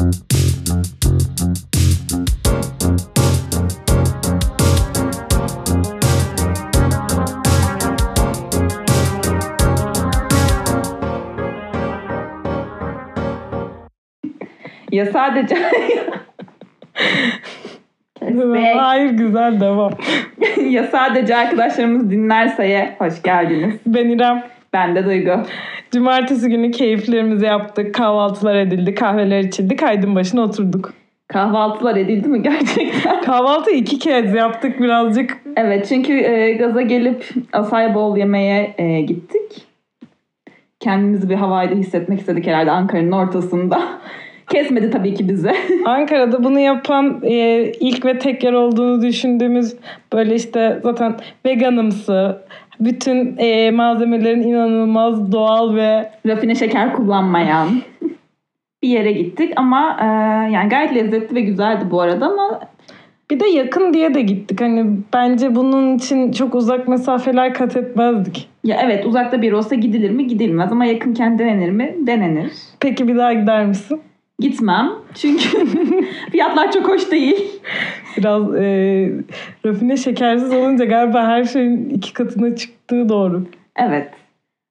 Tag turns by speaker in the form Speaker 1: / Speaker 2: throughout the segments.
Speaker 1: Ya sadece
Speaker 2: Hayır güzel devam.
Speaker 1: ya sadece arkadaşlarımız dinlerse hoş geldiniz.
Speaker 2: Ben İrem.
Speaker 1: Ben de Duygu.
Speaker 2: Cumartesi günü keyiflerimizi yaptık. Kahvaltılar edildi, kahveler içildi. Kaydın başına oturduk.
Speaker 1: Kahvaltılar edildi mi gerçekten?
Speaker 2: Kahvaltı iki kez yaptık birazcık.
Speaker 1: Evet çünkü e, gaza gelip Asay Bol yemeğe e, gittik. Kendimizi bir havayda hissetmek istedik herhalde Ankara'nın ortasında. Kesmedi tabii ki bizi.
Speaker 2: Ankara'da bunu yapan e, ilk ve tek yer olduğunu düşündüğümüz böyle işte zaten veganımsı, bütün e, malzemelerin inanılmaz doğal ve
Speaker 1: Rafine şeker kullanmayan bir yere gittik ama e, yani gayet lezzetli ve güzeldi bu arada ama
Speaker 2: bir de yakın diye de gittik. Hani bence bunun için çok uzak mesafeler kat etmezdik.
Speaker 1: ya evet uzakta bir olsa gidilir mi gidilmez ama yakınken denenir mi denenir.
Speaker 2: Peki bir daha gider misin?
Speaker 1: Gitmem çünkü fiyatlar çok hoş değil.
Speaker 2: Biraz e, rafine şekersiz olunca galiba her şeyin iki katına çıktığı doğru.
Speaker 1: Evet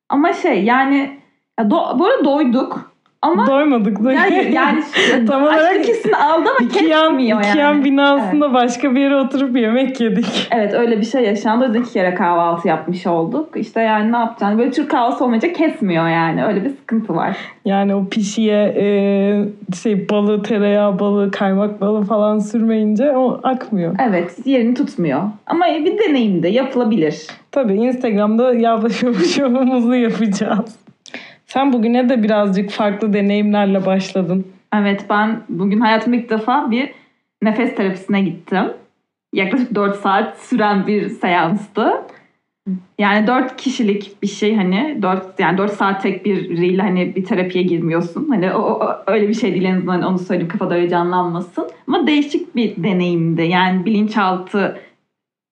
Speaker 1: ama şey yani ya do- bu arada doyduk ama
Speaker 2: Doymadık da.
Speaker 1: yani, yani
Speaker 2: Tam olarak
Speaker 1: hissini aldı ama
Speaker 2: İki yan,
Speaker 1: kesmiyor yani.
Speaker 2: yan binasında başka bir yere oturup yemek yedik.
Speaker 1: Evet öyle bir şey yaşandı. O yüzden iki kere kahvaltı yapmış olduk. İşte yani ne yapacaksın? Böyle Türk kahvaltısı olmayınca kesmiyor yani. Öyle bir sıkıntı var.
Speaker 2: Yani o pişiye e, şey balı, tereyağı balı, kaymak balı falan sürmeyince o akmıyor.
Speaker 1: Evet yerini tutmuyor. Ama bir deneyimde yapılabilir.
Speaker 2: Tabii Instagram'da yavaş yavaş yapacağız. Sen bugüne de birazcık farklı deneyimlerle başladın.
Speaker 1: Evet ben bugün hayatımda ilk defa bir nefes terapisine gittim. Yaklaşık 4 saat süren bir seanstı. Yani 4 kişilik bir şey hani 4 yani 4 saat tek bir reel hani bir terapiye girmiyorsun. Hani o, o- öyle bir şey değil en azından onu söyleyeyim kafada öyle canlanmasın. Ama değişik bir deneyimdi. Yani bilinçaltı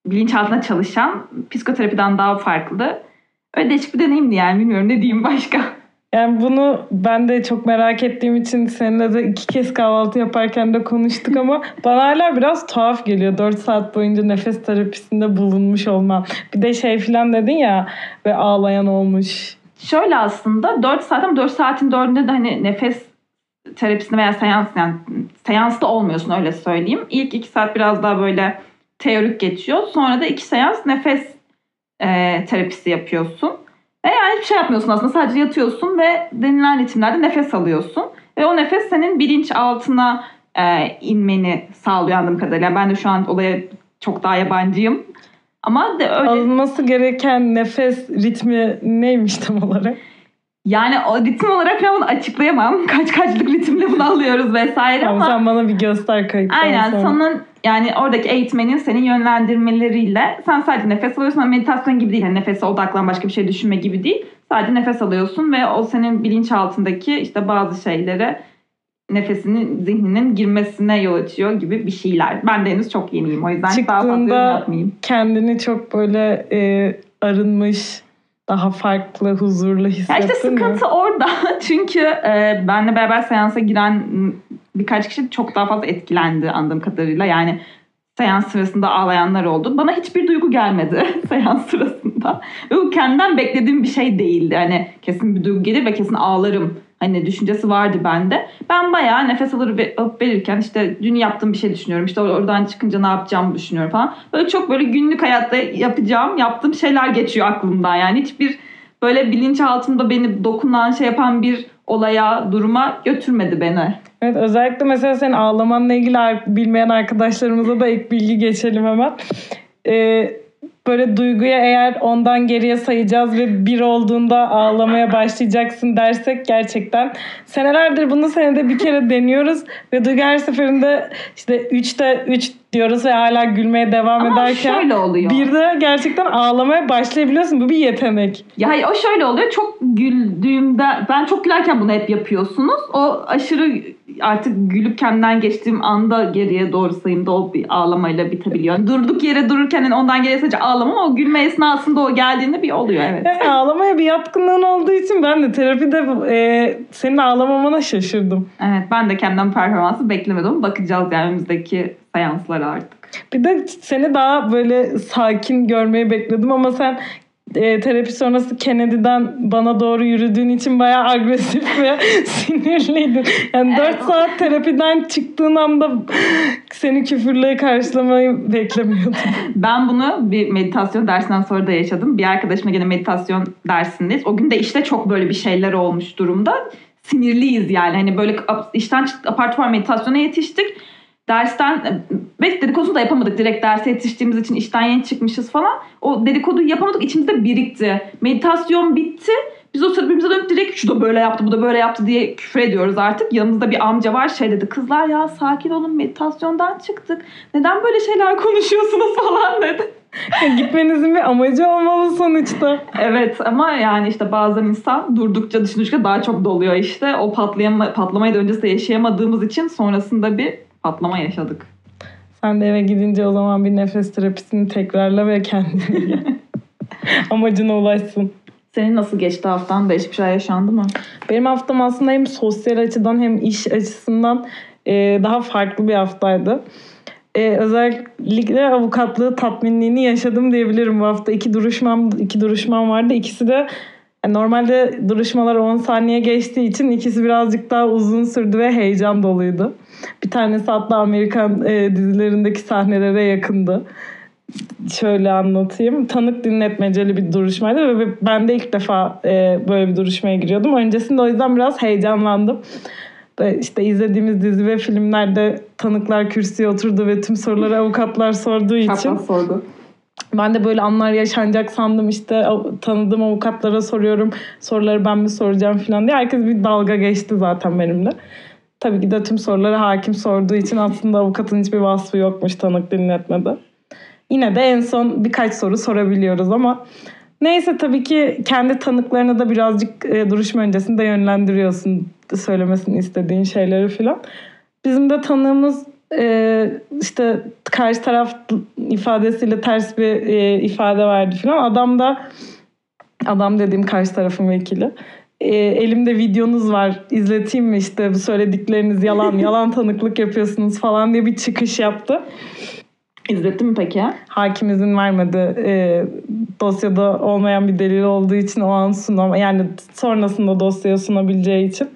Speaker 1: bilinçaltına çalışan psikoterapiden daha farklı. Öyle değişik bir deneyimdi yani bilmiyorum ne diyeyim başka.
Speaker 2: Yani bunu ben de çok merak ettiğim için seninle de iki kez kahvaltı yaparken de konuştuk ama bana hala biraz tuhaf geliyor. 4 saat boyunca nefes terapisinde bulunmuş olmam. Bir de şey filan dedin ya ve ağlayan olmuş.
Speaker 1: Şöyle aslında 4 saat ama 4 saatin 4'ünde de hani nefes terapisinde veya seans yani seansta olmuyorsun öyle söyleyeyim. İlk 2 saat biraz daha böyle teorik geçiyor. Sonra da 2 seans nefes e, terapisi yapıyorsun. Ve yani hiçbir şey yapmıyorsun aslında. Sadece yatıyorsun ve denilen ritimlerde nefes alıyorsun. Ve o nefes senin bilinç altına e, inmeni sağlıyor anladığım kadarıyla. Ben de şu an olaya çok daha yabancıyım. Ama de öyle
Speaker 2: Alınması gereken nefes ritmi neymiş tam olarak?
Speaker 1: Yani o ritim olarak ben bunu açıklayamam. Kaç kaçlık ritimle bunu alıyoruz vesaire
Speaker 2: Tamam,
Speaker 1: ama
Speaker 2: sen bana bir göster kayıttan
Speaker 1: aynen
Speaker 2: sonra.
Speaker 1: senin yani oradaki eğitmenin senin yönlendirmeleriyle sen sadece nefes alıyorsun ama meditasyon gibi değil. Yani nefese odaklan başka bir şey düşünme gibi değil. Sadece nefes alıyorsun ve o senin bilinçaltındaki işte bazı şeylere nefesinin zihninin girmesine yol açıyor gibi bir şeyler. Ben de henüz çok yeniyim o yüzden daha fazla
Speaker 2: Çıktığında
Speaker 1: yapmayayım.
Speaker 2: kendini çok böyle e, arınmış, daha farklı, huzurlu
Speaker 1: Ya
Speaker 2: hissettin
Speaker 1: işte
Speaker 2: mi?
Speaker 1: sıkıntı orada. Çünkü e, benle beraber seansa giren birkaç kişi çok daha fazla etkilendi anladığım kadarıyla. Yani seans sırasında ağlayanlar oldu. Bana hiçbir duygu gelmedi seans sırasında. Ve bu kendimden beklediğim bir şey değildi. Hani kesin bir duygu gelir ve kesin ağlarım. Hani düşüncesi vardı bende. Ben bayağı nefes alır alıp verirken işte dün yaptığım bir şey düşünüyorum. İşte or- oradan çıkınca ne yapacağımı düşünüyorum falan. Böyle çok böyle günlük hayatta yapacağım, yaptığım şeyler geçiyor aklımdan. Yani hiçbir böyle bilinçaltımda beni dokunan şey yapan bir olaya, duruma götürmedi beni.
Speaker 2: Evet özellikle mesela senin ağlamanla ilgili bilmeyen arkadaşlarımıza da ek bilgi geçelim hemen. Ee, böyle duyguya eğer ondan geriye sayacağız ve bir olduğunda ağlamaya başlayacaksın dersek gerçekten senelerdir bunu senede bir kere deniyoruz ve Duygu her seferinde işte 3'te 3 diyoruz ve hala gülmeye devam
Speaker 1: Ama
Speaker 2: ederken
Speaker 1: şöyle oluyor.
Speaker 2: bir de gerçekten ağlamaya başlayabiliyorsun. Bu bir yetenek.
Speaker 1: Ya hayır o şöyle oluyor. Çok güldüğümde ben çok gülerken bunu hep yapıyorsunuz. O aşırı artık gülüp kendimden geçtiğim anda geriye doğru sayımda o bir ağlamayla bitebiliyor. Durduk yere dururken ondan geriye sadece ağlama ama o gülme esnasında o geldiğinde bir oluyor evet.
Speaker 2: Yani ağlamaya bir yatkınlığın olduğu için ben de terapide e, senin ağlamamana şaşırdım.
Speaker 1: Evet ben de kendimden performansı beklemedim. Bakacağız yani önümüzdeki seanslara artık.
Speaker 2: Bir de seni daha böyle sakin görmeyi bekledim ama sen e, terapi sonrası Kennedy'den bana doğru yürüdüğün için bayağı agresif ve sinirliydin. Yani
Speaker 1: Evet.
Speaker 2: 4 saat terapiden çıktığın anda seni küfürle karşılamayı beklemiyordum.
Speaker 1: Ben bunu bir meditasyon dersinden sonra da yaşadım. Bir arkadaşımla gene meditasyon dersindeyiz. O gün de işte çok böyle bir şeyler olmuş durumda. Sinirliyiz yani. Hani böyle işten çıktık, apar meditasyona yetiştik. Dersten ve dedikodusunu da yapamadık. Direkt derse yetiştiğimiz için işten yeni çıkmışız falan. O dedikoduyu yapamadık. içimizde birikti. Meditasyon bitti. Biz o sırada birbirimize dönüp direkt şu da böyle yaptı, bu da böyle yaptı diye küfür ediyoruz artık. Yanımızda bir amca var şey dedi. Kızlar ya sakin olun meditasyondan çıktık. Neden böyle şeyler konuşuyorsunuz falan dedi.
Speaker 2: Gitmenizin bir amacı olmalı sonuçta.
Speaker 1: Evet ama yani işte bazen insan durdukça düşündükçe daha çok doluyor işte. O patlayama, patlamayı da öncesinde yaşayamadığımız için sonrasında bir patlama yaşadık.
Speaker 2: Sen de eve gidince o zaman bir nefes terapisini tekrarla ve kendini amacına ulaşsın.
Speaker 1: Senin nasıl geçti haftan? Değişik bir şeyler yaşandı mı?
Speaker 2: Benim haftam aslında hem sosyal açıdan hem iş açısından e, daha farklı bir haftaydı. E, özellikle avukatlığı tatminliğini yaşadım diyebilirim bu hafta. İki duruşmam, iki duruşmam vardı. İkisi de yani normalde duruşmalar 10 saniye geçtiği için ikisi birazcık daha uzun sürdü ve heyecan doluydu. Bir tanesi hatta Amerikan e, dizilerindeki sahnelere yakındı. Şöyle anlatayım. Tanık dinletmeceli bir duruşmaydı ve ben de ilk defa e, böyle bir duruşmaya giriyordum. Öncesinde o yüzden biraz heyecanlandım. İşte izlediğimiz dizi ve filmlerde tanıklar kürsüye oturdu ve tüm soruları avukatlar sorduğu için
Speaker 1: Çapraz sordu.
Speaker 2: Ben de böyle anlar yaşanacak sandım işte tanıdığım avukatlara soruyorum soruları ben mi soracağım falan diye herkes bir dalga geçti zaten benimle. Tabii ki de tüm soruları hakim sorduğu için aslında avukatın hiçbir vasfı yokmuş tanık dinletmede. Yine de en son birkaç soru sorabiliyoruz ama neyse tabii ki kendi tanıklarını da birazcık e, duruşma öncesinde yönlendiriyorsun söylemesini istediğin şeyleri falan. Bizim de tanığımız e, işte karşı taraf ifadesiyle ters bir e, ifade verdi falan. Adam da adam dediğim karşı tarafın vekili. E, elimde videonuz var izleteyim mi işte bu söyledikleriniz yalan yalan tanıklık yapıyorsunuz falan diye bir çıkış yaptı.
Speaker 1: İzlettin mi peki?
Speaker 2: Hakim izin vermedi e, dosyada olmayan bir delil olduğu için o an sunam yani sonrasında dosyaya sunabileceği için.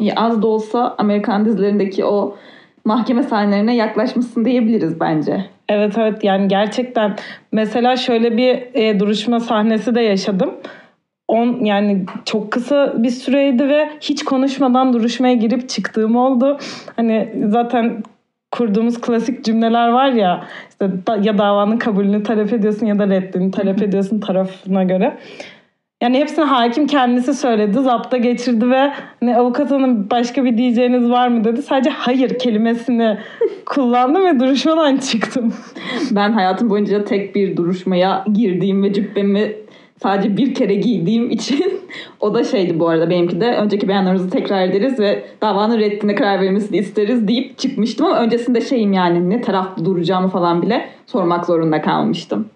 Speaker 1: Ya az da olsa Amerikan dizilerindeki o mahkeme sahnelerine yaklaşmışsın diyebiliriz bence.
Speaker 2: Evet evet yani gerçekten mesela şöyle bir e, duruşma sahnesi de yaşadım. On yani çok kısa bir süreydi ve hiç konuşmadan duruşmaya girip çıktığım oldu. Hani zaten kurduğumuz klasik cümleler var ya işte da, ya davanın kabulünü talep ediyorsun ya da reddini talep ediyorsun tarafına göre. Yani hepsini hakim kendisi söyledi. Zapta geçirdi ve hani avukat hanım başka bir diyeceğiniz var mı dedi. Sadece hayır kelimesini kullandım ve duruşmadan çıktım.
Speaker 1: Ben hayatım boyunca tek bir duruşmaya girdiğim ve cübbemi sadece bir kere giydiğim için o da şeydi bu arada benimki de önceki beyanlarımızı tekrar ederiz ve davanın reddine karar verilmesini isteriz deyip çıkmıştım ama öncesinde şeyim yani ne tarafta duracağımı falan bile sormak zorunda kalmıştım.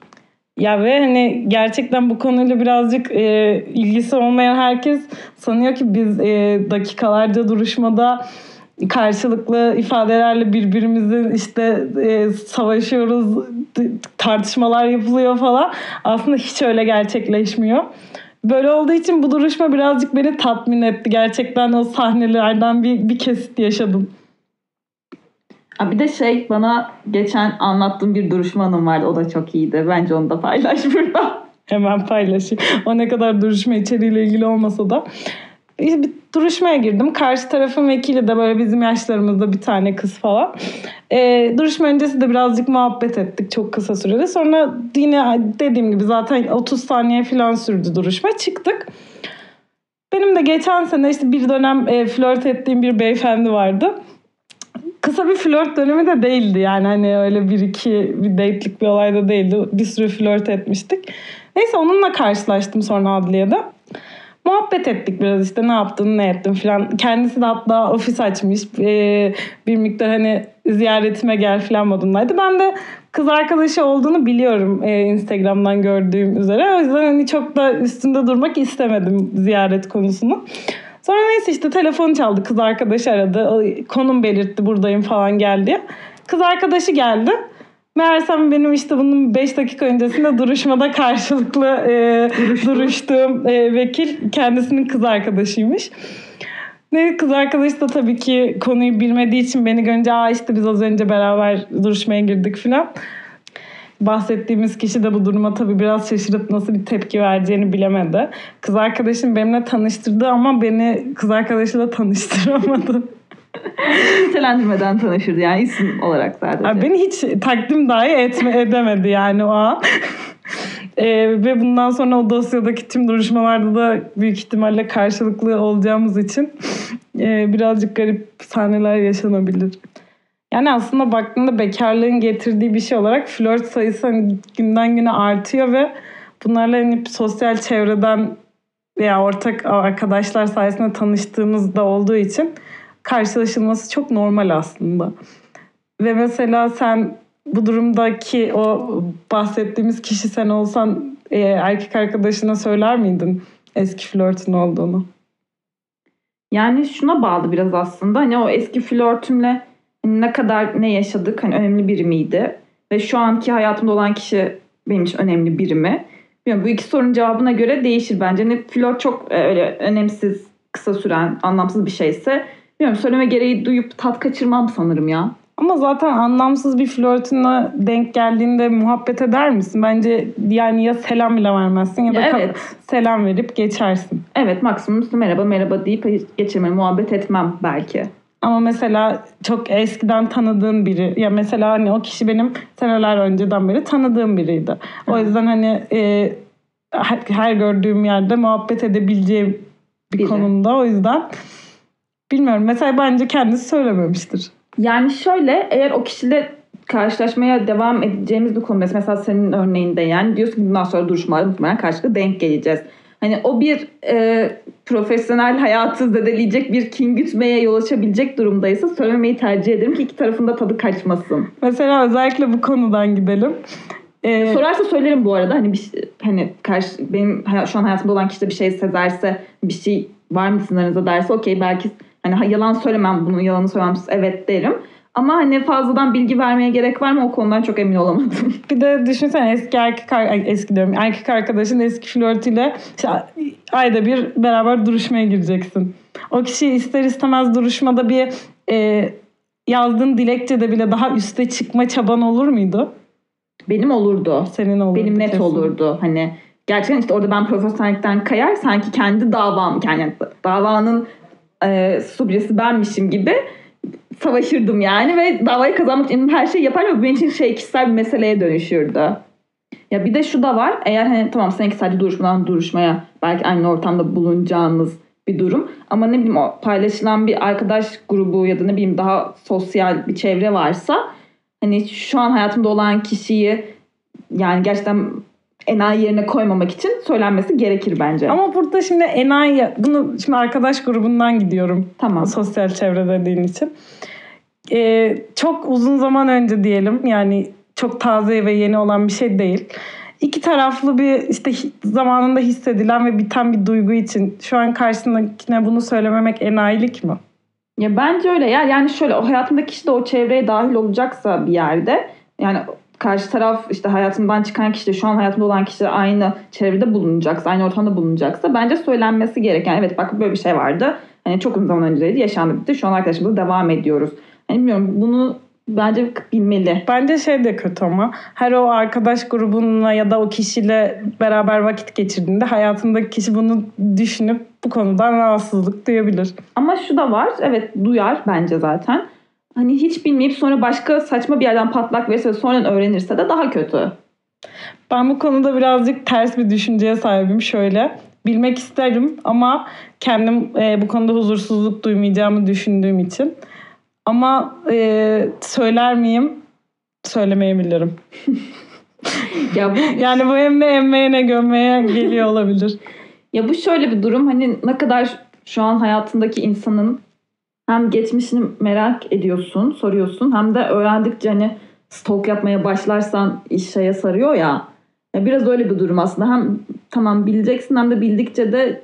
Speaker 2: Ya ve hani gerçekten bu konuyla birazcık e, ilgisi olmayan herkes sanıyor ki biz e, dakikalarca duruşmada karşılıklı ifadelerle birbirimizin işte e, savaşıyoruz, tartışmalar yapılıyor falan. Aslında hiç öyle gerçekleşmiyor. Böyle olduğu için bu duruşma birazcık beni tatmin etti. Gerçekten o sahnelerden bir, bir kesit yaşadım.
Speaker 1: Bir de şey bana geçen anlattığım bir duruşma anım vardı. O da çok iyiydi. Bence onu da paylaş burada.
Speaker 2: Hemen paylaşayım. O ne kadar duruşma içeriğiyle ilgili olmasa da. Bir duruşmaya girdim. Karşı tarafın vekili de böyle bizim yaşlarımızda bir tane kız falan. Ee, duruşma öncesi de birazcık muhabbet ettik çok kısa sürede. Sonra yine dediğim gibi zaten 30 saniye falan sürdü duruşma. Çıktık. Benim de geçen sene işte bir dönem e, flört ettiğim bir beyefendi vardı kısa bir flört dönemi de değildi yani hani öyle bir iki bir date'lik bir olay da değildi. Bir sürü flört etmiştik. Neyse onunla karşılaştım sonra adliyede. Muhabbet ettik biraz işte ne yaptın ne ettin falan. Kendisi de hatta ofis açmış. Ee, bir miktar hani ziyaretime gel falan modundaydı. Ben de kız arkadaşı olduğunu biliyorum e, Instagram'dan gördüğüm üzere. O yüzden hani çok da üstünde durmak istemedim ziyaret konusunu. Sonra neyse işte telefon çaldı. Kız arkadaşı aradı. Konum belirtti buradayım falan gel diye. Kız arkadaşı geldi. Meğersem benim işte bunun 5 dakika öncesinde duruşmada karşılıklı e, duruştuğum e, vekil kendisinin kız arkadaşıymış. Ne kız arkadaş da tabii ki konuyu bilmediği için beni görünce aa işte biz az önce beraber duruşmaya girdik falan. Bahsettiğimiz kişi de bu duruma tabii biraz şaşırıp nasıl bir tepki vereceğini bilemedi. Kız arkadaşım benimle tanıştırdı ama beni kız arkadaşıyla tanıştıramadı.
Speaker 1: Nitelendirmeden tanışırdı yani isim olarak sadece.
Speaker 2: Abi beni hiç takdim dahi etme, edemedi yani o an. ee, ve bundan sonra o dosyadaki tüm duruşmalarda da büyük ihtimalle karşılıklı olacağımız için e, birazcık garip sahneler yaşanabilir. Yani aslında baktığında bekarlığın getirdiği bir şey olarak flört sayısı hani günden güne artıyor ve bunlarla hani sosyal çevreden veya ortak arkadaşlar sayesinde tanıştığımız da olduğu için karşılaşılması çok normal aslında. Ve mesela sen bu durumdaki o bahsettiğimiz kişi sen olsan e, erkek arkadaşına söyler miydin eski flörtün olduğunu?
Speaker 1: Yani şuna bağlı biraz aslında. Hani o eski flörtümle ne kadar ne yaşadık hani önemli biri miydi? Ve şu anki hayatımda olan kişi benim için önemli biri mi? Bilmiyorum, bu iki sorunun cevabına göre değişir bence. Hani flört çok e, öyle önemsiz, kısa süren, anlamsız bir şeyse Bilmiyorum söyleme gereği duyup tat kaçırmam sanırım ya.
Speaker 2: Ama zaten anlamsız bir flörtüne denk geldiğinde muhabbet eder misin? Bence yani ya selam bile vermezsin ya da evet. selam verip geçersin.
Speaker 1: Evet maksimum merhaba merhaba deyip geçirme muhabbet etmem belki.
Speaker 2: Ama mesela çok eskiden tanıdığın biri ya mesela hani o kişi benim seneler önceden beri tanıdığım biriydi. O yüzden hani e, her gördüğüm yerde muhabbet edebileceğim bir biri. konumda o yüzden Bilmiyorum. Mesela bence kendisi söylememiştir.
Speaker 1: Yani şöyle eğer o kişiyle karşılaşmaya devam edeceğimiz bir konu mesela senin örneğinde yani diyorsun ki bundan sonra duruşmalar muhtemelen karşılıklı denk geleceğiz. Hani o bir e, profesyonel hayatı zedeleyecek bir kin gütmeye yol açabilecek durumdaysa söylemeyi tercih ederim ki iki tarafında tadı kaçmasın.
Speaker 2: Mesela özellikle bu konudan gidelim.
Speaker 1: Ee, Sorarsa söylerim bu arada hani bir hani karşı benim şu an hayatımda olan kişi de bir şey sezerse bir şey var mı sınırınıza derse okey belki Hani yalan söylemem bunu, yalanı söylemem evet derim. Ama hani fazladan bilgi vermeye gerek var mı o konudan çok emin olamadım.
Speaker 2: Bir de düşünsene eski erkek eski diyorum erkek arkadaşın eski flörtüyle işte ayda bir beraber duruşmaya gireceksin. O kişi ister istemez duruşmada bir e, yazdığın dilekçede bile daha üste çıkma çaban olur muydu?
Speaker 1: Benim olurdu.
Speaker 2: Senin olurdu.
Speaker 1: Benim net kesin. olurdu. Hani gerçekten işte orada ben profesyonellikten kayar sanki kendi davam yani davanın e, subresi benmişim gibi savaşırdım yani ve davayı kazanmak için her şeyi yapardım ve benim için şey kişisel bir meseleye dönüşürdü. Ya bir de şu da var. Eğer hani tamam seninki sadece duruşmadan duruşmaya belki aynı ortamda bulunacağınız bir durum. Ama ne bileyim o paylaşılan bir arkadaş grubu ya da ne bileyim daha sosyal bir çevre varsa hani şu an hayatımda olan kişiyi yani gerçekten enayi yerine koymamak için söylenmesi gerekir bence.
Speaker 2: Ama burada şimdi enayi, bunu şimdi arkadaş grubundan gidiyorum.
Speaker 1: Tamam.
Speaker 2: Sosyal çevre dediğin için. Ee, çok uzun zaman önce diyelim yani çok taze ve yeni olan bir şey değil. İki taraflı bir işte zamanında hissedilen ve biten bir duygu için şu an karşısındakine bunu söylememek enayilik mi?
Speaker 1: Ya bence öyle ya. Yani şöyle o hayatındaki kişi de o çevreye dahil olacaksa bir yerde yani karşı taraf işte hayatımdan çıkan kişi de şu an hayatımda olan kişi de aynı çevrede bulunacaksa, aynı ortamda bulunacaksa bence söylenmesi gereken evet bak böyle bir şey vardı. Hani çok uzun zaman önceydi, yaşandı bitti. Şu an arkadaşımızla devam ediyoruz. Hani bilmiyorum bunu bence bilmeli.
Speaker 2: Bence şey de kötü ama her o arkadaş grubunla ya da o kişiyle beraber vakit geçirdiğinde hayatındaki kişi bunu düşünüp bu konudan rahatsızlık duyabilir.
Speaker 1: Ama şu da var. Evet duyar bence zaten hani hiç bilmeyip sonra başka saçma bir yerden patlak verirse sonradan öğrenirse de daha kötü.
Speaker 2: Ben bu konuda birazcık ters bir düşünceye sahibim şöyle. Bilmek isterim ama kendim e, bu konuda huzursuzluk duymayacağımı düşündüğüm için. Ama e, söyler miyim? Söylemeyebilirim.
Speaker 1: ya bu
Speaker 2: Yani bu hem de emmeye ne gömmeye geliyor olabilir.
Speaker 1: Ya bu şöyle bir durum hani ne kadar şu an hayatındaki insanın hem geçmişini merak ediyorsun, soruyorsun hem de öğrendikçe hani stalk yapmaya başlarsan iş şeye sarıyor ya. ya. Biraz öyle bir durum aslında. Hem tamam bileceksin hem de bildikçe de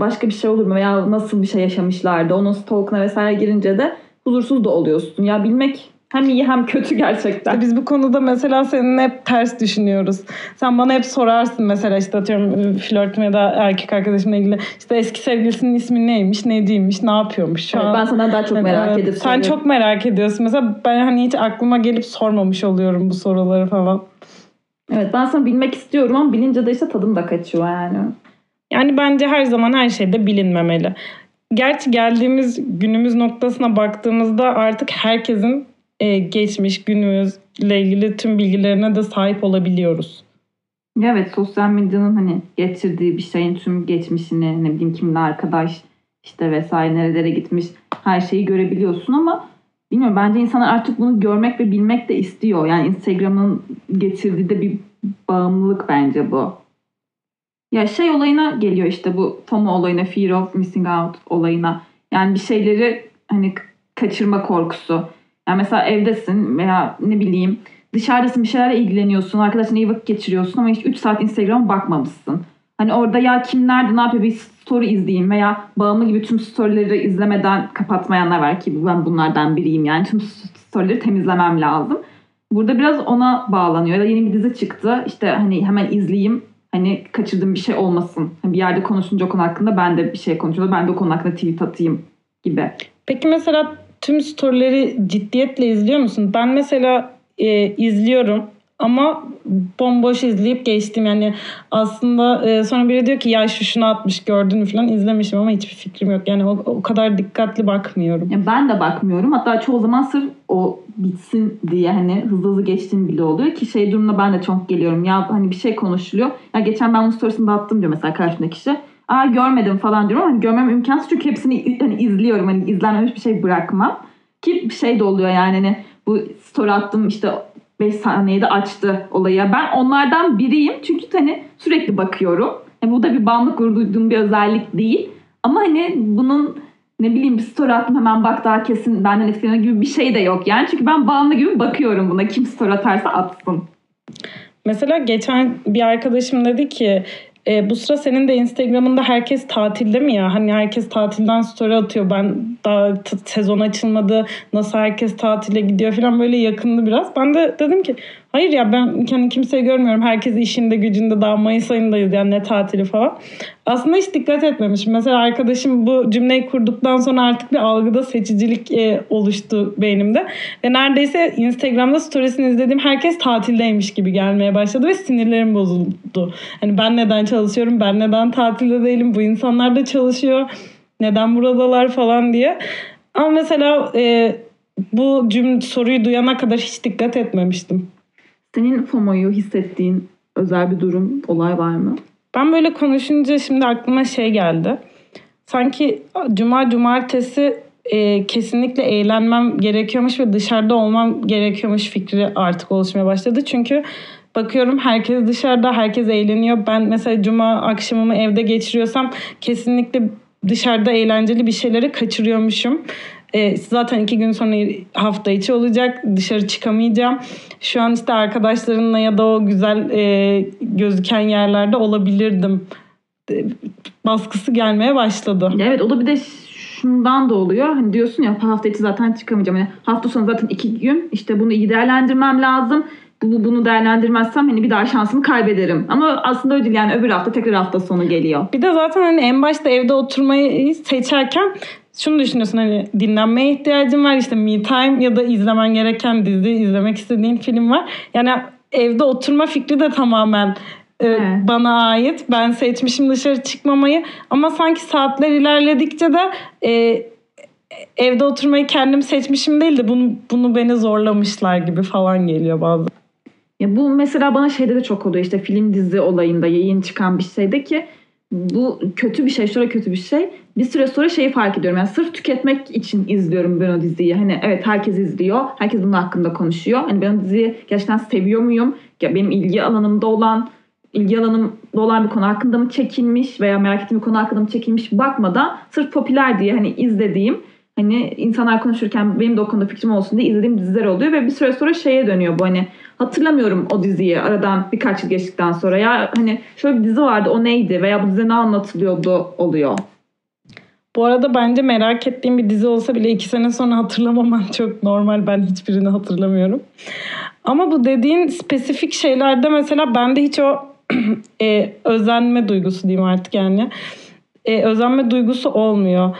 Speaker 1: başka bir şey olur mu veya nasıl bir şey yaşamışlardı. Onun stalk'una vesaire girince de huzursuz da oluyorsun. Ya bilmek hem iyi hem kötü gerçekten.
Speaker 2: Biz bu konuda mesela seninle hep ters düşünüyoruz. Sen bana hep sorarsın mesela işte atıyorum flörtüm ya da erkek arkadaşımla ilgili işte eski sevgilisinin ismi neymiş, neciymiş, ne yapıyormuş şu
Speaker 1: Evet,
Speaker 2: an.
Speaker 1: ben senden daha çok merak
Speaker 2: Evet,
Speaker 1: edip
Speaker 2: Sen
Speaker 1: soruyorum.
Speaker 2: çok merak ediyorsun. Mesela ben hani hiç aklıma gelip sormamış oluyorum bu soruları falan.
Speaker 1: Evet ben sana bilmek istiyorum ama bilince de işte tadım da kaçıyor yani.
Speaker 2: Yani bence her zaman her şeyde bilinmemeli. Gerçi geldiğimiz günümüz noktasına baktığımızda artık herkesin e, geçmiş günümüzle ilgili tüm bilgilerine de sahip olabiliyoruz.
Speaker 1: Evet sosyal medyanın hani getirdiği bir şeyin tüm geçmişini ne bileyim kimle arkadaş işte vesaire nerelere gitmiş her şeyi görebiliyorsun ama bilmiyorum bence insanlar artık bunu görmek ve bilmek de istiyor. Yani Instagram'ın getirdiği de bir bağımlılık bence bu. Ya şey olayına geliyor işte bu FOMO olayına, Fear of Missing Out olayına. Yani bir şeyleri hani kaçırma korkusu. Yani mesela evdesin veya ne bileyim dışarıdasın bir şeylerle ilgileniyorsun. Arkadaşlarına iyi vakit geçiriyorsun ama hiç 3 saat Instagram'a bakmamışsın. Hani orada ya kim nerede ne yapıyor bir story izleyeyim veya bağımlı gibi tüm storyleri izlemeden kapatmayanlar var ki ben bunlardan biriyim yani tüm storyleri temizlemem lazım. Burada biraz ona bağlanıyor. Ya yeni bir dizi çıktı işte hani hemen izleyeyim hani kaçırdığım bir şey olmasın. Hani bir yerde konuşunca o konu hakkında ben de bir şey konuşuyorum. Ben de o konu hakkında tweet atayım gibi.
Speaker 2: Peki mesela tüm storyleri ciddiyetle izliyor musun? Ben mesela e, izliyorum ama bomboş izleyip geçtim. Yani aslında e, sonra biri diyor ki ya şu şunu atmış gördün mü falan izlemişim ama hiçbir fikrim yok. Yani o, o kadar dikkatli bakmıyorum.
Speaker 1: Ya ben de bakmıyorum. Hatta çoğu zaman sırf o bitsin diye hani hızlı hızlı geçtiğim bile oluyor ki şey durumda ben de çok geliyorum. Ya hani bir şey konuşuluyor. Ya geçen ben bunun storiesini attım diyor mesela karşımdaki kişi. Aa görmedim falan diyorum hani görmem imkansız çünkü hepsini hani izliyorum. Hani izlenmemiş bir şey bırakmam. Ki bir şey de oluyor yani hani bu story attım işte 5 saniyede açtı olayı. Ben onlardan biriyim çünkü hani sürekli bakıyorum. Yani bu da bir bağımlılık duyduğum bir özellik değil. Ama hani bunun ne bileyim bir story attım hemen bak daha kesin benden etkilenen gibi bir şey de yok yani. Çünkü ben bağımlı gibi bakıyorum buna. Kim story atarsa atsın.
Speaker 2: Mesela geçen bir arkadaşım dedi ki e, bu sıra senin de Instagram'ında herkes tatilde mi ya? Hani herkes tatilden story atıyor. Ben daha sezon açılmadı. Nasıl herkes tatile gidiyor falan böyle yakındı biraz. Ben de dedim ki hayır ya ben kendi kimseyi görmüyorum. Herkes işinde gücünde daha Mayıs ayındayız yani ne tatili falan. Aslında hiç dikkat etmemişim. Mesela arkadaşım bu cümleyi kurduktan sonra artık bir algıda seçicilik e, oluştu beynimde. Ve neredeyse Instagram'da storiesini izlediğim herkes tatildeymiş gibi gelmeye başladı ve sinirlerim bozuldu. Hani ben neden çalışıyorum, ben neden tatilde değilim, bu insanlar da çalışıyor, neden buradalar falan diye. Ama mesela e, bu cümle soruyu duyana kadar hiç dikkat etmemiştim.
Speaker 1: Senin FOMO'yu hissettiğin özel bir durum, olay var mı?
Speaker 2: Ben böyle konuşunca şimdi aklıma şey geldi. Sanki cuma cumartesi e, kesinlikle eğlenmem gerekiyormuş ve dışarıda olmam gerekiyormuş fikri artık oluşmaya başladı. Çünkü bakıyorum herkes dışarıda, herkes eğleniyor. Ben mesela cuma akşamımı evde geçiriyorsam kesinlikle dışarıda eğlenceli bir şeyleri kaçırıyormuşum. E, zaten iki gün sonra hafta içi olacak. Dışarı çıkamayacağım. Şu an işte arkadaşlarımla ya da o güzel e, gözüken yerlerde olabilirdim. E, baskısı gelmeye başladı.
Speaker 1: Evet o da bir de şundan da oluyor. Hani diyorsun ya hafta içi zaten çıkamayacağım. Yani hafta sonu zaten iki gün. İşte bunu iyi değerlendirmem lazım. Bu, bunu değerlendirmezsem hani bir daha şansımı kaybederim. Ama aslında öyle değil yani öbür hafta tekrar hafta sonu geliyor.
Speaker 2: Bir de zaten hani en başta evde oturmayı seçerken şunu düşünüyorsun hani dinlenmeye ihtiyacın var işte me time ya da izlemen gereken dizi izlemek istediğin film var. Yani evde oturma fikri de tamamen e,
Speaker 1: Evet.
Speaker 2: bana ait. Ben seçmişim dışarı çıkmamayı ama sanki saatler ilerledikçe de e, evde oturmayı kendim seçmişim değil de bunu bunu beni zorlamışlar gibi falan geliyor bazen.
Speaker 1: Ya bu mesela bana şeyde de çok oluyor işte film dizi olayında yayın çıkan bir şeyde ki bu kötü bir şey, şöyle kötü bir şey. Bir süre sonra şeyi fark ediyorum. Yani sırf tüketmek için izliyorum ben o diziyi. Hani evet herkes izliyor. Herkes bunun hakkında konuşuyor. Hani ben o diziyi gerçekten seviyor muyum? Ya benim ilgi alanımda olan ilgi alanımda olan bir konu hakkında mı çekilmiş veya merak ettiğim bir konu hakkında mı çekilmiş bakmadan sırf popüler diye hani izlediğim hani insanlar konuşurken benim de o konuda fikrim olsun diye izlediğim diziler oluyor ve bir süre sonra şeye dönüyor bu hani hatırlamıyorum o diziyi aradan birkaç yıl geçtikten sonra ya hani şöyle bir dizi vardı o neydi veya bu dizi ne anlatılıyordu oluyor.
Speaker 2: Bu arada bence merak ettiğim bir dizi olsa bile iki sene sonra hatırlamaman çok normal. Ben hiçbirini hatırlamıyorum. Ama bu dediğin spesifik şeylerde mesela bende hiç o e, özenme duygusu diyeyim artık yani. E, özenme duygusu olmuyor.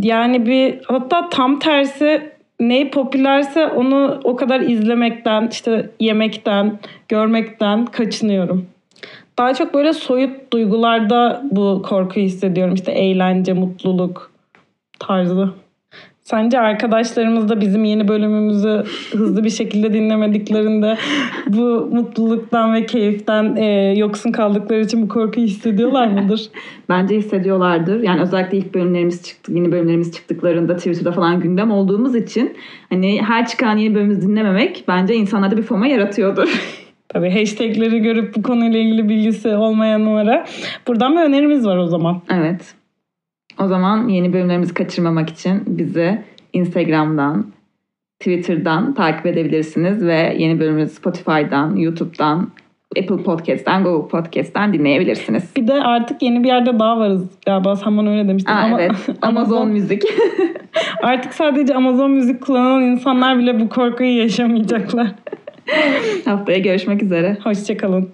Speaker 2: Yani bir hatta tam tersi ne popülerse onu o kadar izlemekten, işte yemekten, görmekten kaçınıyorum. Daha çok böyle soyut duygularda bu korkuyu hissediyorum. İşte eğlence, mutluluk tarzı. Sence arkadaşlarımız da bizim yeni bölümümüzü hızlı bir şekilde dinlemediklerinde bu mutluluktan ve keyiften e, yoksun kaldıkları için bu korkuyu hissediyorlar mıdır?
Speaker 1: Bence hissediyorlardır. Yani özellikle ilk bölümlerimiz çıktı, yeni bölümlerimiz çıktıklarında Twitter'da falan gündem olduğumuz için hani her çıkan yeni bölümümüzü dinlememek bence insanlarda bir foma yaratıyordur.
Speaker 2: Tabii hashtagleri görüp bu konuyla ilgili bilgisi olmayanlara buradan bir önerimiz var o zaman.
Speaker 1: Evet. O zaman yeni bölümlerimizi kaçırmamak için bizi Instagram'dan, Twitter'dan takip edebilirsiniz ve yeni bölümümüzü Spotify'dan, YouTube'dan, Apple Podcast'ten, Google Podcast'ten dinleyebilirsiniz.
Speaker 2: Bir de artık yeni bir yerde daha varız galiba sen bana öyle demiştin.
Speaker 1: Aa,
Speaker 2: Ama
Speaker 1: evet. Amazon Müzik.
Speaker 2: artık sadece Amazon Müzik kullanan insanlar bile bu korkuyu yaşamayacaklar.
Speaker 1: Haftaya görüşmek üzere.
Speaker 2: Hoşçakalın.